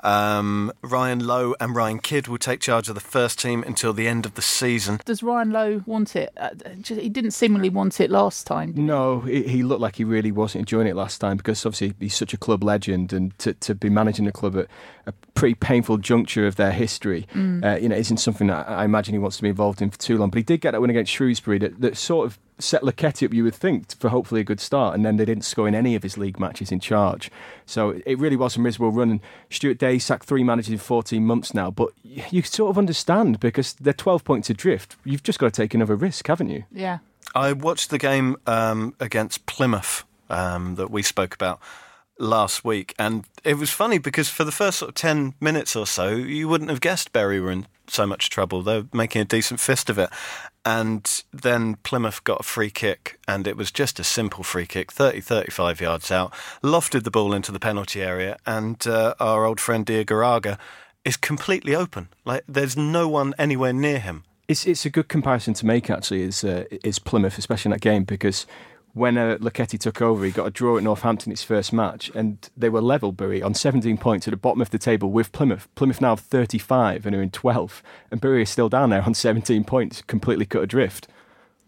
Um, Ryan Lowe and Ryan Kidd will take charge of the first team until the end of the season. Does Ryan Lowe want it? Uh, he didn't seemingly want it last time. did? No, he, he looked like he really wasn't enjoying it last time because obviously he's such a club legend, and to, to be managing the club at a pretty painful juncture of their history, uh, you know, isn't something that I imagine he wants to be involved in for too long. But he did get that win against Shrewsbury that, that sort of set Lucketti up, you would think, for hopefully a good start, and then they didn't score in any of his league matches in charge. So it really was a miserable run. And Stewart Day sacked three managers in 14 months now, but you sort of understand because they're 12 points adrift. You've just got to take another risk, haven't you? Yeah. I watched the game um, against Plymouth um, that we spoke about last week, and it was funny because for the first sort of 10 minutes or so, you wouldn't have guessed Bury were in so much trouble. They were making a decent fist of it. And then Plymouth got a free kick, and it was just a simple free kick, 30 35 yards out, lofted the ball into the penalty area, and uh, our old friend Diagouraga is completely open. Like, there's no one anywhere near him. It's it's a good comparison to make actually is uh, is Plymouth, especially in that game because when uh, Lucketti took over, he got a draw at Northampton his first match, and they were level Bury on 17 points at the bottom of the table with Plymouth. Plymouth now have 35 and are in 12th, and Bury is still down there on 17 points, completely cut adrift.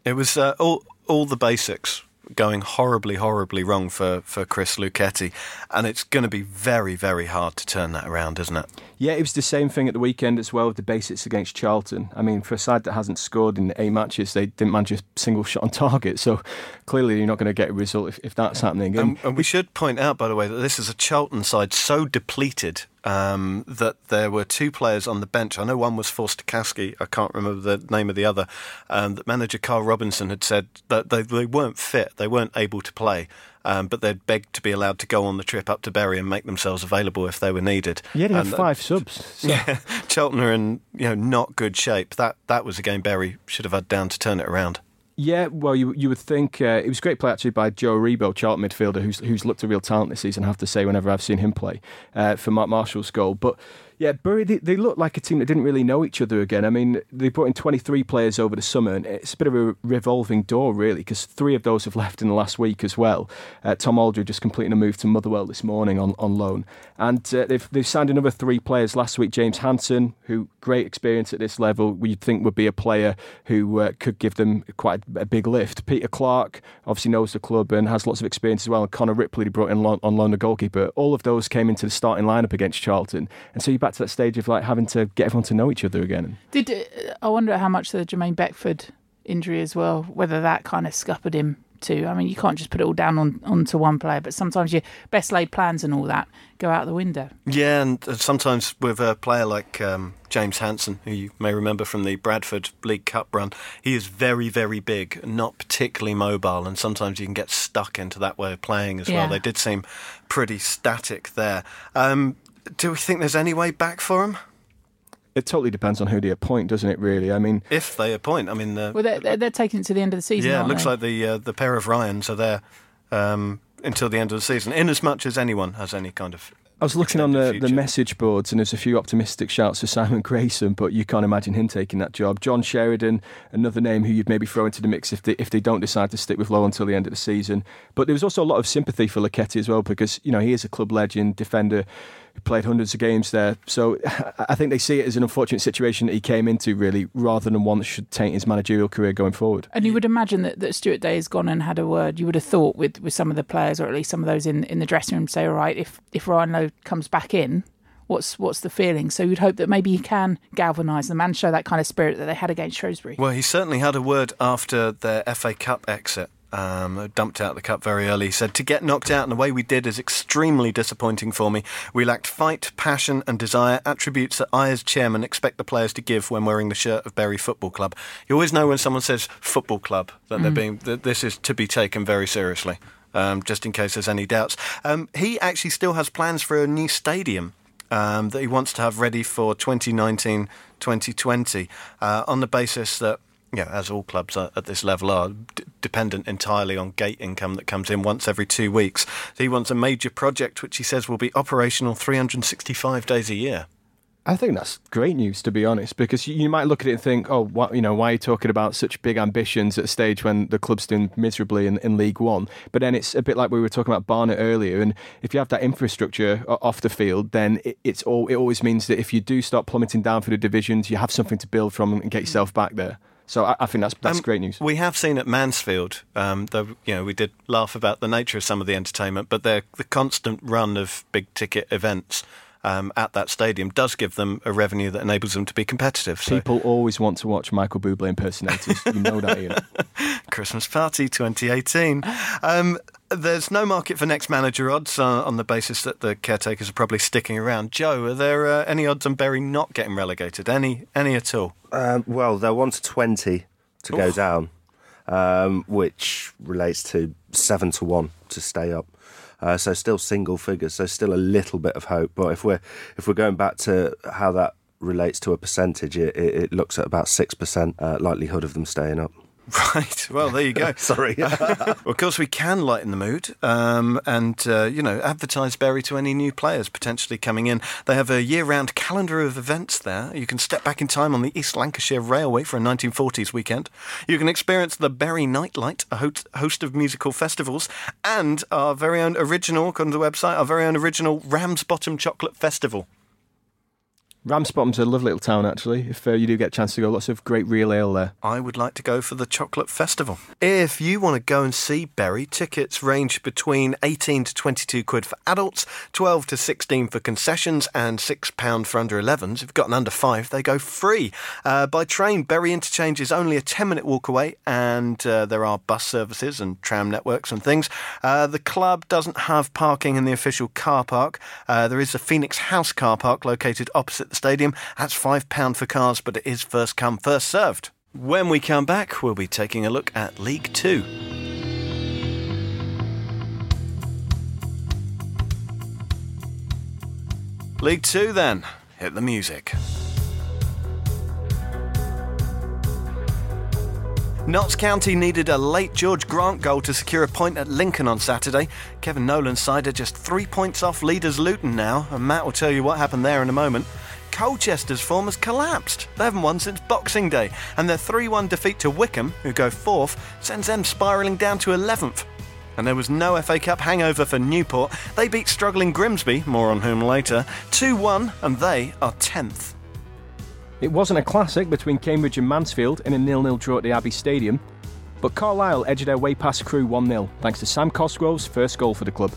It was uh, all all the basics going horribly, horribly wrong for, for Chris Lucketti, and it's going to be very, very hard to turn that around, isn't it? Yeah, it was the same thing at the weekend as well with the basics against Charlton. I mean, for a side that hasn't scored in eight matches, they didn't manage a single shot on target. So clearly, you're not going to get a result if, if that's happening. And And, and we should point out, by the way, that this is a Charlton side so depleted um, that there were two players on the bench. I know one was Forster-Caskey, I can't remember the name of the other. Um, that manager Karl Robinson had said that they, they weren't fit, they weren't able to play. Um, but they'd begged to be allowed to go on the trip up to Bury and make themselves available if they were needed. yeah, they had uh, five subs. [laughs] So. Yeah, Charlton are in you know not good shape. That that was a game Bury should have had down to turn it around. Yeah, well, you you would think uh, it was great play actually by Joe Aribo, Charlton midfielder, who's who's looked a real talent this season. I have to say, whenever I've seen him play uh, for Mark Marshall's goal, but yeah, Bury they, they look like a team that didn't really know each other again. I mean, they brought in 23 players over the summer, and it's a bit of a revolving door really, because three of those have [laughs] left in the last week as well. Uh, Tom Aldred just completing a move to Motherwell this morning on, on loan, and uh, they've they've signed another three players last week. James Hanson, who great experience at this level, we'd think would be a player who uh, could give them quite a big lift. Peter Clarke obviously knows the club and has lots of experience as well. And Connor Ripley they brought in lo- on loan the goalkeeper. All of those came into the starting lineup against Charlton, and so you're back to that stage of like having to get everyone to know each other again. Did uh, I wonder how much the Jermaine Beckford injury as well, whether that kind of scuppered him too? I mean, you can't just put it all down on onto one player, but sometimes your best laid plans and all that go out the window. Yeah, and uh, sometimes with a player like um, James Hanson, who you may remember from the Bradford League Cup run, he is very, very big, not particularly mobile, and sometimes you can get stuck into that way of playing as Yeah. well. They did seem pretty static there. Um, do we think there's any way back for him? It totally depends on who they appoint, doesn't it? Really, I mean, If they appoint, I mean, the, Well, they're, they're, they're taking it to the end of the season. yeah, it looks they? like the uh, the pair of Ryans are there um, until the end of the season, in as much as anyone has any kind of. I was looking on the, extended the message boards, and there's a few optimistic shouts for Simon Grayson, but you can't imagine him taking that job. John Sheridan, another name who you'd maybe throw into the mix if they if they don't decide to stick with Lowe until the end of the season. But there was also a lot of sympathy for Lucketti as well because you know he is a club legend defender who played hundreds of games there. So I think they see it as an unfortunate situation that he came into really, rather than one that should taint his managerial career going forward. And you would imagine that, that Stewart Day has gone and had a word. You would have thought with, with some of the players, or at least some of those in, in the dressing room, say, all right, if if Ryan Lowe comes back in, what's what's the feeling? So you'd hope that maybe he can galvanise them and show that kind of spirit that they had against Shrewsbury. Well, he certainly had a word after their FA Cup exit. Um, dumped out the cup very early. He said, To get knocked out in the way we did is extremely disappointing for me. We lacked fight, passion, and desire, attributes that I, as chairman, expect the players to give when wearing the shirt of Bury Football Club. You always know when someone says football club that they're being that this is to be taken very seriously. Um, just in case there's any doubts. Um, he actually still has plans for a new stadium um, that he wants to have ready for 2019 2020 uh, on the basis that, know, as all clubs at this level are, d- dependent entirely on gate income that comes in once every two weeks. So he wants a major project which he says will be operational 365 days a year. I think that's great news, to be honest, because you, might look at it and think, oh, what, you know, why are you talking about such big ambitions at a stage when the club's doing miserably in, in League One? But then it's a bit like we were talking about Barnet earlier, and if you have that infrastructure off the field, then it, it's all, it always means that if you do start plummeting down through the divisions, you have something to build from and get yourself back there. So I, I think that's that's Um, great news. We have seen at Mansfield, um, though you know we did laugh about the nature of some of the entertainment, but the the constant run of big ticket events um, at that stadium does give them a revenue that enables them to be competitive. So People always want to watch Michael Bublé impersonators. you know that, Ian. [laughs] Christmas Party 2018. Um, there's no market for next manager odds uh, on the basis that the caretakers are probably sticking around. Joe, are there uh, any odds on Bury not getting relegated? Any any at all? Um, well, they're one to twenty to go down, um, which relates to seven to one to stay up. Uh, so still single figures. So still a little bit of hope. But if we're if we're going back to how that relates to a percentage, it, it, looks at about six percent uh, likelihood of them staying up. [laughs] Right. Well, there you go. [laughs] Sorry. [laughs] Well, of course, we can lighten the mood um, and, uh, you know, advertise Bury to any new players potentially coming in. They have a year round calendar of events there. You can step back in time on the East Lancashire Railway for a 1940s weekend. You can experience the Bury Nightlight, a ho- host of musical festivals, and our very own original, according to the website, our very own original Ramsbottom Chocolate Festival. Ramsbottom's a lovely little town, actually. If uh, you do get a chance to go, lots of great real ale there. I would like to go for the Chocolate Festival. If you want to go and see Bury, tickets range between 18 to 22 quid for adults, 12 to 16 for concessions, and £6 for under 11s. If you've got an under 5, they go free. Uh, by train, Bury Interchange is only a 10 minute walk away, and uh, there are bus services and tram networks and things. Uh, the club doesn't have parking in the official car park. Uh, there is a Phoenix House car park located opposite the stadium. That's £5 for cars, but it is first come, first served. When we come back, we'll be taking a look at League Two. League Two, then. Hit the music. Notts County needed a late George Grant goal to secure a point at Lincoln on Saturday. Kevin Nolan's side are just three points off leaders Luton now, and Matt will tell you what happened there in a moment. Colchester's form has collapsed. They haven't won since Boxing Day, and their 3 1 defeat to Wycombe, who go fourth, sends them spiralling down to 11th. And there was no FA Cup hangover for Newport. They beat struggling Grimsby, more on whom later, 2 1, and they are 10th. It wasn't a classic between Cambridge and Mansfield in a nil-nil draw at the Abbey Stadium, but Carlisle edged their way past Crewe 1-0 thanks to Sam Cosgrove's first goal for the club.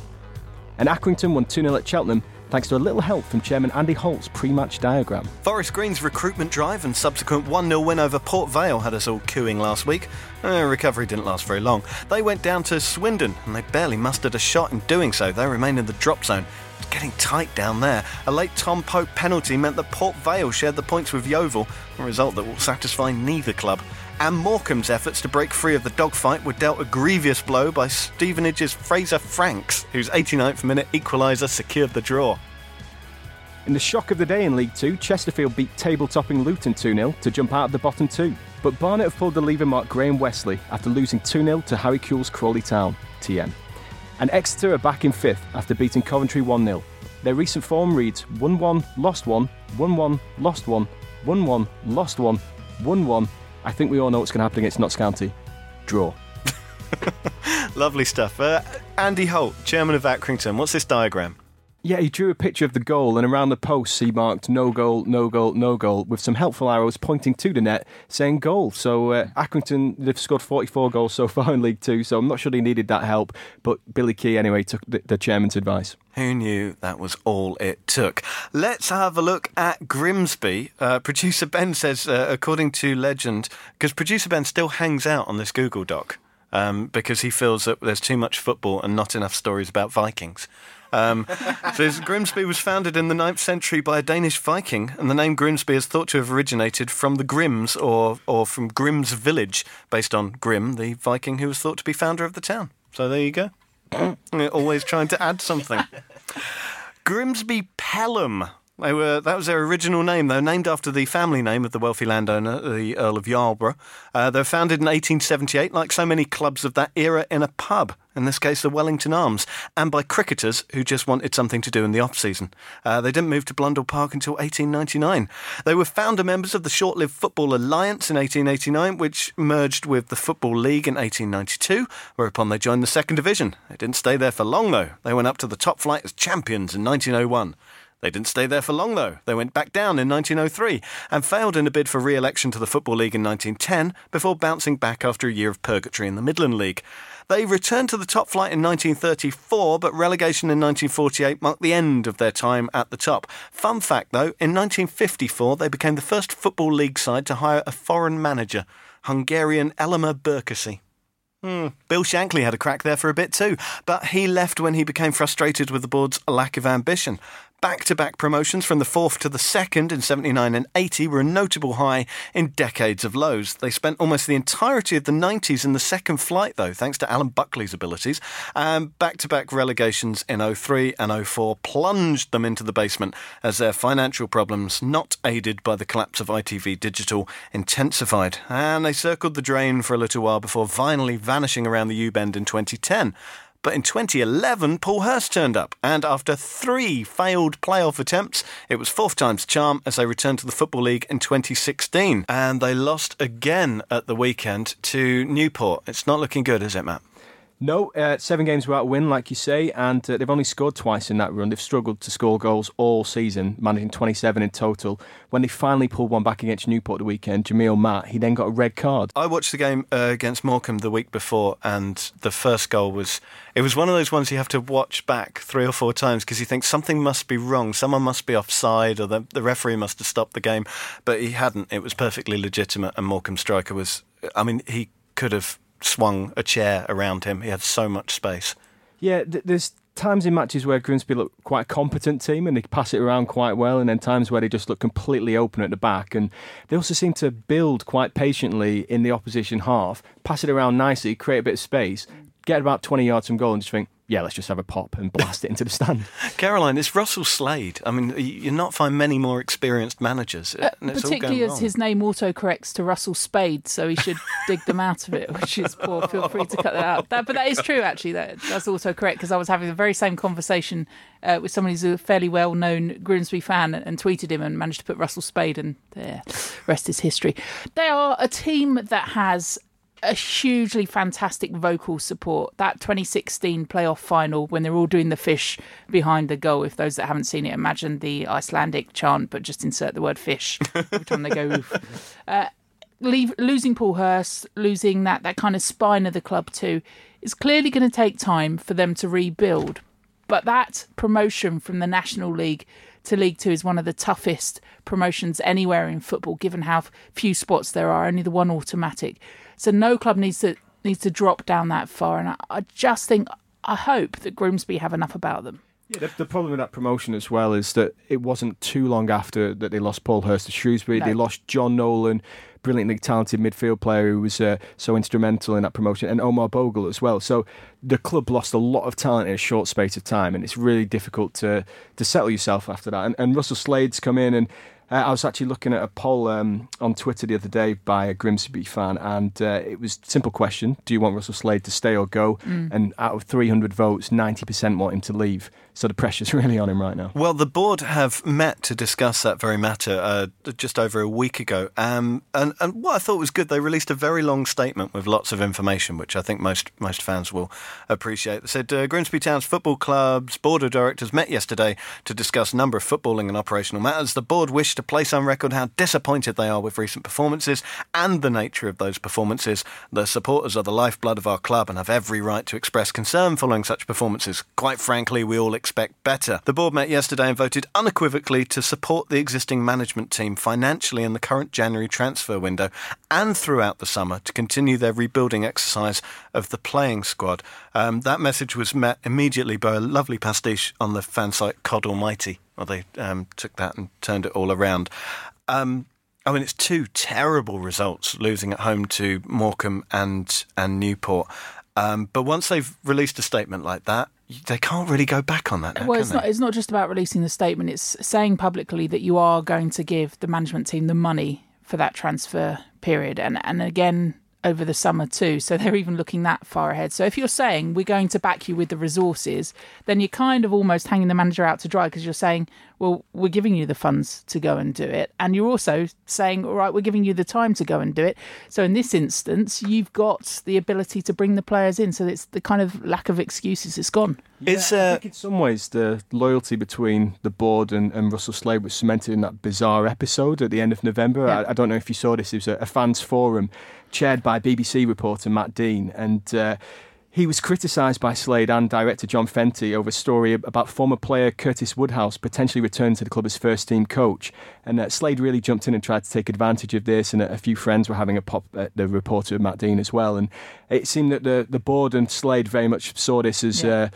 And Accrington won 2-0 at Cheltenham thanks to a little help from Chairman Andy Holt's pre-match diagram. Forest Green's recruitment drive and subsequent 1 0 win over Port Vale had us all cooing last week. Uh, recovery didn't last very long. They went down to Swindon and they barely mustered a shot in doing so. They remained in the drop zone. It's getting tight down there. A late Tom Pope penalty meant that Port Vale shared the points with Yeovil, a result that will satisfy neither club. And Morecambe's efforts to break free of the dogfight were dealt a grievous blow by Stevenage's Fraser Franks, whose 89th minute equaliser secured the draw. In the shock of the day in League Two, Chesterfield beat table-topping Luton 2-0 to jump out of the bottom two. But Barnet have pulled the lever mark Graham Westley after losing 2-0 to Harry Kewell's Crawley Town, TN. And Exeter are back in fifth after beating Coventry 1-0. Their recent form reads 1-1, lost 1, 1-1, lost 1, 1-1, lost 1, 1-1. I think we all know what's going to happen against Notts County. Draw. [laughs] Lovely stuff. Uh, Andy Holt, chairman of Accrington. What's this diagram? Yeah, he drew a picture of the goal, and around the posts he marked no goal, no goal, no goal, with some helpful arrows pointing to the net saying goal. So uh, Accrington, they've scored 44 goals so far in League Two, so I'm not sure they needed that help. But Billy Kee, anyway, took the, the chairman's advice. Who knew that was all it took? Let's have a look at Grimsby. Uh, producer Ben says, uh, according to legend, because producer Ben still hangs out on this Google Doc um, because he feels that there's too much football and not enough stories about Vikings. Um, says Grimsby was founded in the 9th century by a Danish Viking, and the name Grimsby is thought to have originated from the Grims or, or from Grim's village, based on Grim, the Viking who was thought to be founder of the town. So there you go. [coughs] Always trying to add something. Grimsby Pelham. They were that was their original name. They were named after the family name of the wealthy landowner, the Earl of Yarborough. Uh, they were founded in 1878, like so many clubs of that era, in a pub. In this case, the Wellington Arms, and by cricketers who just wanted something to do in the off season. Uh, they didn't move to Blundell Park until 1899. They were founder members of the short-lived Football Alliance in 1889, which merged with the Football League in 1892, whereupon they joined the second division. They didn't stay there for long though. They went up to the top flight as champions in 1901. They didn't stay there for long, though. They went back down in 1903 and failed in a bid for re election to the Football League in 1910 before bouncing back after a year of purgatory in the Midland League. They returned to the top flight in 1934, but relegation in 1948 marked the end of their time at the top. Fun fact, though, in 1954 they became the first Football League side to hire a foreign manager, Hungarian Elmer Berkessy. Hmm. Bill Shankly had a crack there for a bit too, but he left when he became frustrated with the board's lack of ambition. Back to back promotions from the fourth to the second in 79 and 80 were a notable high in decades of lows. They spent almost the entirety of the 90s in the second flight, though, thanks to Alan Buckley's abilities. Um, and back to back relegations in 03 and 04 plunged them into the basement as their financial problems, not aided by the collapse of ITV Digital, intensified. And they circled the drain for a little while before finally vanishing around the U bend in 2010. But in 2011, Paul Hurst turned up, and after three failed playoff attempts, it was fourth time's charm as they returned to the Football League in 2016. And they lost again at the weekend to Newport. It's not looking good, is it, Matt? No, uh, seven games without a win, like you say, and uh, they've only scored twice in that run. They've struggled to score goals all season, managing 27 in total. When they finally pulled one back against Newport the weekend, Jamille Matt, he then got a red card. I watched the game uh, against Morecambe the week before, and the first goal was it was one of those ones you have to watch back three or four times because you think something must be wrong, someone must be offside, or the, the referee must have stopped the game, but he hadn't. It was perfectly legitimate, and Morecambe striker was. I mean, he could have swung a chair around him. He had so much space. Yeah, th- there's times in matches where Grimsby look quite a competent team and they pass it around quite well, and then times where they just look completely open at the back. And they also seem to build quite patiently in the opposition half, pass it around nicely, create a bit of space, get about 20 yards from goal, and just think, yeah, let's just have a pop and blast it into the stand. [laughs] Caroline, it's Russell Slade. I mean, you'll not find many more experienced managers. Uh, particularly as his name autocorrects to Russell Spade, so he should [laughs] dig them out of it, which is poor. Feel free to cut that out. That, but that is true, actually. That, that's also correct because I was having the very same conversation uh, with someone who's a fairly well known Grimsby fan and, and tweeted him and managed to put Russell Spade, and there, rest is history. They are a team that has a hugely fantastic vocal support. That 2016 playoff final, when they're all doing the fish behind the goal. If those that haven't seen it, imagine the Icelandic chant, but just insert the word fish every time they go oof. [laughs] Uh, leave, losing Paul Hurst, losing that, that kind of spine of the club too, is clearly going to take time for them to rebuild. But that promotion from the National League to League Two is one of the toughest promotions anywhere in football, given how few spots there are, only the one automatic. So no club needs to needs to drop down that far. And I, I just think I hope that Grimsby have enough about them. Yeah, the, the, problem with that promotion as well is that it wasn't too long after that they lost Paul Hurst to Shrewsbury. No. They lost John Nolan, brilliantly talented midfield player who was uh, so instrumental in that promotion, and Omar Bogle as well. So the club lost a lot of talent in a short space of time, and it's really difficult to to settle yourself after that. And, and Russell Slade's come in and uh, I was actually looking at a poll um, on Twitter the other day by a Grimsby fan, and uh, it was a simple question: Do you want Russell Slade to stay or go? Mm. And out of 300 votes, 90% want him to leave. So the pressure's [laughs] really on him right now. Well, the board have met to discuss that very matter uh, just over a week ago. Um, and, and what I thought was good, they released a very long statement with lots of information, which I think most, most fans will appreciate. They said uh, Grimsby Town's football club's board of directors met yesterday to discuss a number of footballing and operational matters. The board wished to place on record how disappointed they are with recent performances and the nature of those performances. The supporters are the lifeblood of our club and have every right to express concern following such performances. Quite frankly, we all expect better. The board met yesterday and voted unequivocally to support the existing management team financially in the current January transfer window and throughout the summer to continue their rebuilding exercise of the playing squad. Um, that message was met immediately by a lovely pastiche on the fan site Cod Almighty. Well, they um, took that and turned it all around. Um, I mean, it's two terrible results losing at home to Morecambe and and Newport. Um, but once they've released a statement like that, they can't really go back on that. Now, Well, it's not. It's not just about releasing the statement. It's saying publicly that you are going to give the management team the money for that transfer period, and and again over the summer too. So [laughs] they're even looking that far ahead. So if you're saying we're going to back you with the resources, then you're kind of almost hanging the manager out to dry because you're saying, well, we're giving you the funds to go and do it, and you're also saying, all right, we're giving you the time to go and do it. So in this instance, you've got the ability to bring the players in. So it's the kind of lack of excuses. It's gone. Is I uh, think in some ways the loyalty between the board and, and Russell Slade was cemented in that bizarre episode at the end of November. Yeah. I, I don't know if you saw this. It was a, a fans forum chaired by BBC reporter Matt Dean, and uh, he was criticised by Slade and director John Fenty over a story about former player Curtis Woodhouse potentially returning to the club as first team coach. And uh, Slade really jumped in and tried to take advantage of this, and a, few friends were having a pop at the reporter Matt Dean as well. And it seemed that the, the board and Slade very much saw this as. Yeah. Uh,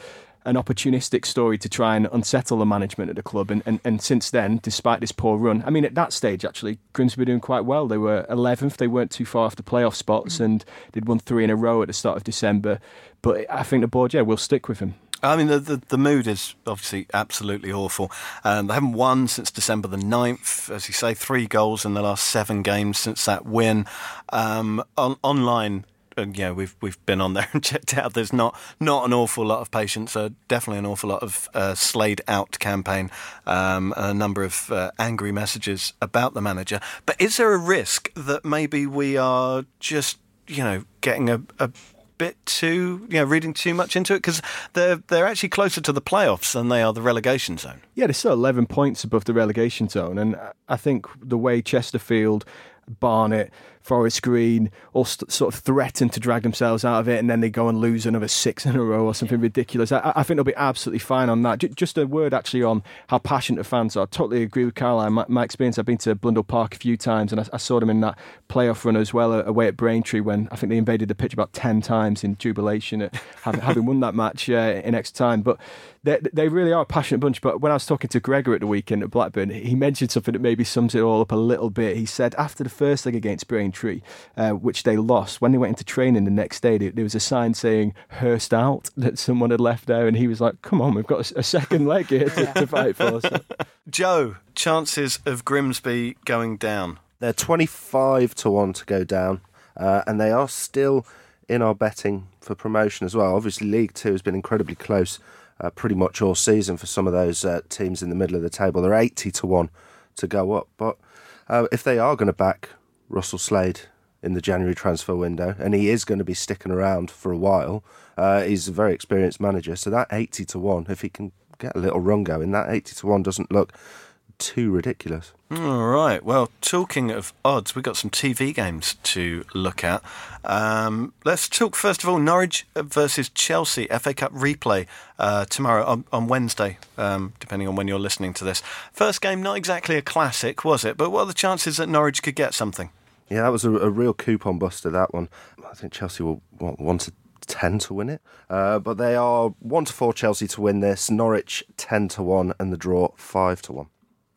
an opportunistic story to try and unsettle the management at the club. And, and, and since then, despite this poor run, I mean, at that stage, actually, Grimsby were doing quite well. They were 11th, they weren't too far off the playoff spots, and they'd won three in a row at the start of December. But I think the board, yeah, will stick with him. I mean, the, the, the mood is obviously absolutely awful. Um, they haven't won since December the 9th. As you say, three goals in the last seven games since that win. Um, on, online, know, we've we've been on there and [laughs] checked out. There's not not an awful lot of patience. Uh, definitely an awful lot of uh, Slade out campaign. Um, a number of uh, angry messages about the manager. But is there a risk that maybe we are just you know getting a, a bit too, you know, reading too much into it because they're they're actually closer to the playoffs than they are the relegation zone. Yeah, they're still 11 points above the relegation zone. And I think the way Chesterfield, Barnet, Forest Green all st- sort of threaten to drag themselves out of it and then they go and lose another six in a row or something ridiculous. I, I think they'll be absolutely fine on that. J- just a word actually on how passionate the fans are. I totally agree with Caroline. My, my experience, I've been to Blundell Park a few times and I, I saw them in that playoff run as well uh, away at Braintree when I think they invaded the pitch about 10 times in jubilation at having, having won that match uh, in extra time. But they, they really are a passionate bunch. But when I was talking to Gregor at the weekend at Blackburn, he mentioned something that maybe sums it all up a little bit. He said after the first leg against Braintree, uh, which they lost, when they went into training the next day, there, there was a sign saying "Hurst out" [laughs] that someone had left there, and he was like, "Come on, we've got a, a second [laughs] leg here to, to fight for." So. [laughs] Joe, chances of Grimsby going down. They're 25 to 1 to go down, uh, and they are still in our betting for promotion as well. Obviously, League Two has been incredibly close uh, pretty much all season for some of those uh, teams in the middle of the table. They're 80 to 1 to go up. But uh, if they are going to back Russell Slade in the January transfer window, and he is going to be sticking around for a while, uh, he's a very experienced manager. So that 80 to 1, if he can get a little run going, that 80 to 1 doesn't look too ridiculous. All right. Well, talking of odds, we've got some TV games to look at. Um, let's talk first of all Norwich versus Chelsea FA Cup replay uh, tomorrow on, on Wednesday, um, depending on when you're listening to this. First game, not exactly a classic, was it? But what are the chances that Norwich could get something? Yeah, that was a, a real coupon buster, that one. I think Chelsea will want, want to 10 to win it. Uh, but they are 1 to 4 Chelsea to win this, Norwich 10 to 1, and the draw 5 to 1.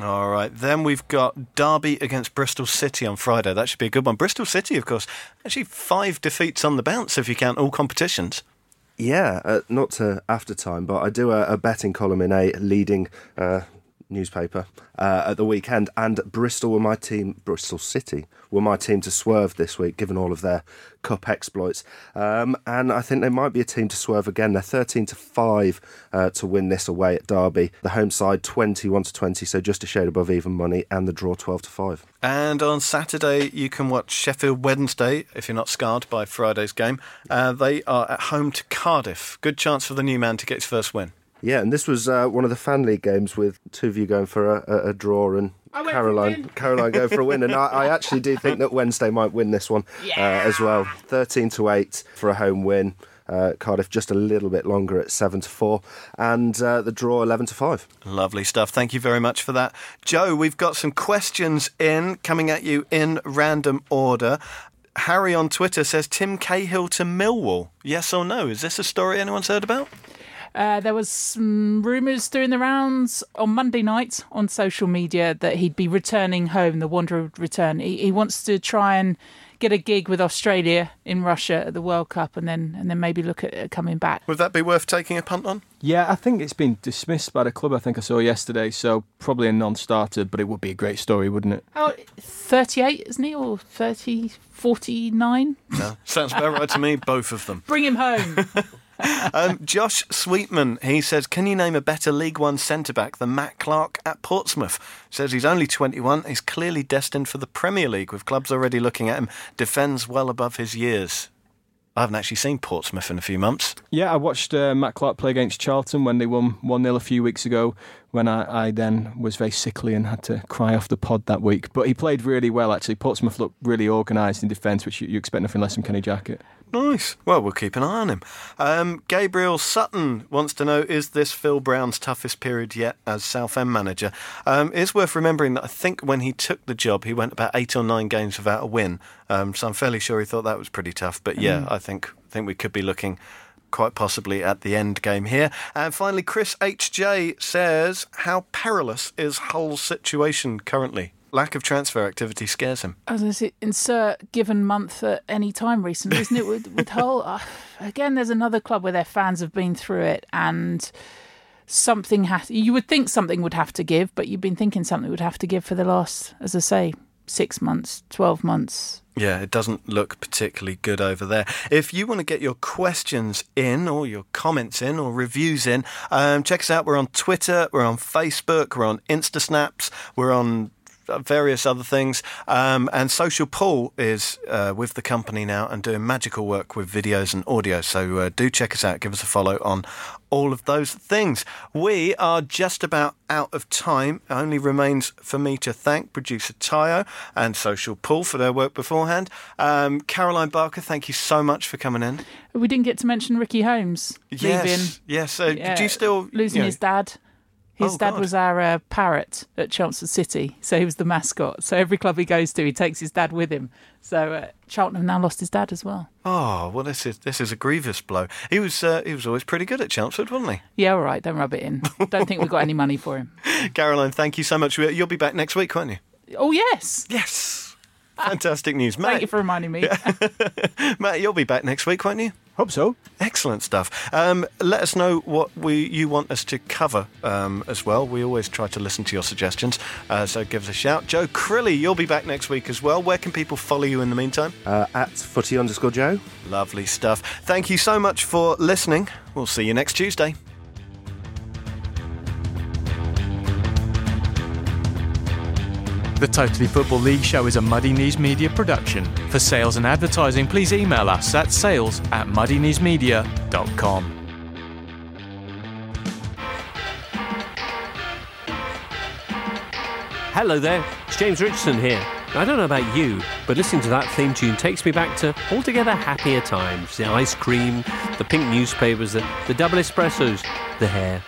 All right, then we've got Derby against Bristol City on Friday. That should be a good one. Bristol City, of course, actually five defeats on the bounce if you count all competitions. Yeah, uh, not to after time, but I do a, a betting column in a leading uh, newspaper uh, at the weekend, and Bristol were my team. Bristol City were my team to swerve this week, given all of their cup exploits. Um, and I think they might be a team to swerve again. They're thirteen to five uh, to win this away at Derby. The home side twenty-one to twenty, so just a shade above even money, and the draw twelve to five. And on Saturday, you can watch Sheffield Wednesday if you're not scarred by Friday's game. Uh, they are at home to Cardiff. Good chance for the new man to get his first win. Yeah, and this was uh, one of the fan league games with two of you going for a, a, a draw and I went for a Caroline win. [laughs] Caroline going for a win. And I, I actually do think that Wednesday might win this one uh, as well. Thirteen to eight for a home win. Uh, Cardiff just a little bit longer at seven to four, and uh, the draw eleven to five. Lovely stuff. Thank you very much for that. Joe, we've got some questions in coming at you in random order. Harry on Twitter says Tim Cahill to Millwall. Yes or no? Is this a story anyone's heard about? Uh, there was some rumours doing the rounds on Monday night on social media that he'd be returning home. The Wanderer would return. He, he wants to try and get a gig with Australia in Russia at the World Cup, and then and then maybe look at coming back. Would that be worth taking a punt on? Yeah, I think it's been dismissed by the club. I think I saw yesterday, so probably a non-starter. But it would be a great story, wouldn't it? Oh, 38, isn't he? Or 30, 49? No. Sounds about right to me, both of them. Bring him home. [laughs] Um, Josh Sweetman, he says, Can you name a better League One centre back than Matt Clarke at Portsmouth? Says he's only 21, he's clearly destined for the Premier League, with clubs already looking at him, defends well above his years. I haven't actually seen Portsmouth in a few months. Yeah, I watched uh, Matt Clarke play against Charlton when they won 1 0 a few weeks ago. When I, I then was very sickly and had to cry off the pod that week. But he played really well, actually. Portsmouth looked really organised in defence, which you, you expect nothing less from Kenny Jackett. Nice. Well, we'll keep an eye on him. Um, Gabriel Sutton wants to know Is this Phil Brown's toughest period yet as Southend manager? Um, it's worth remembering that I think when he took the job, he went about eight or nine games without a win. Um, so I'm fairly sure he thought that was pretty tough. But yeah, I think I think we could be looking quite possibly at the end game here. And finally, Chris HJ says, How perilous is Hull's situation currently? Lack of transfer activity scares him. As I was going to say, insert given month at any time recently, isn't it? With, with Hull, [laughs] uh, again, there's another club where their fans have been through it, and something has. You would think something would have to give, but you've been thinking something would have to give for the last, as I say, six months, twelve months. Yeah, it doesn't look particularly good over there. If you want to get your questions in, or your comments in, or reviews in, um, check us out. We're on Twitter, we're on Facebook, we're on InstaSnaps, we're on various other things. Um, and Social Pool is uh, with the company now and doing magical work with videos and audio. So uh, do check us out. Give us a follow on all of those things. We are just about out of time. It only remains for me to thank producer Tayo and Social Pool for their work beforehand. Um, Caroline Barker, thank you so much for coming in. We didn't get to mention Ricky Holmes leaving. Yes, yes. Uh, Yeah, do you still losing you know- his dad? His Oh, dad God. was our uh, parrot at Chelmsford City, so he was the mascot. So every club he goes to, he takes his dad with him. So uh, Charlton have now lost his dad as well. Oh well, this is this is a grievous blow. He was uh, he was always pretty good at Chelmsford, wasn't he? Yeah, all right, don't rub it in. Don't think we've got any money for him. [laughs] Caroline, thank you so much. You'll be back next week, won't you? Oh yes, Yes. Fantastic news, mate. thank you for reminding me. [laughs] Matt, you'll be back next week, won't you? Hope so. Excellent stuff. Um, let us know what we you want us to cover um, as well. We always try to listen to your suggestions, uh, so give us a shout. Joe Crilly, you'll be back next week as well. Where can people follow you in the meantime? Uh, at footy underscore Joe. Lovely stuff. Thank you so much for listening. We'll see you next Tuesday. The Totally Football League show is a Muddy Knees Media production. For sales and advertising, please email us at sales at muddykneesmedia.com. Hello there, it's James Richardson here. I don't know about you, but listening to that theme tune takes me back to altogether happier times. The ice cream, the pink newspapers, the, the double espressos, the hair.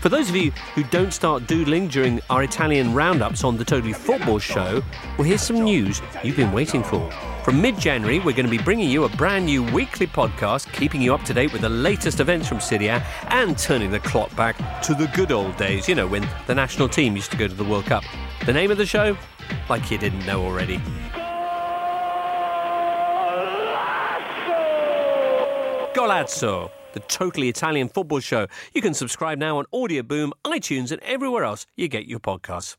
For those of you who don't start doodling during our Italian roundups on the Totally Football Show, well, here's some news you've been waiting for. From mid January, we're going to be bringing you a brand new weekly podcast, keeping you up to date with the latest events from Serie A and turning the clock back to the good old days, you know, when the national team used to go to the World Cup. The name of the show? Like you didn't know already. Golazzo, the totally Italian football show. You can subscribe now on Audio Boom, iTunes, and everywhere else you get your podcasts.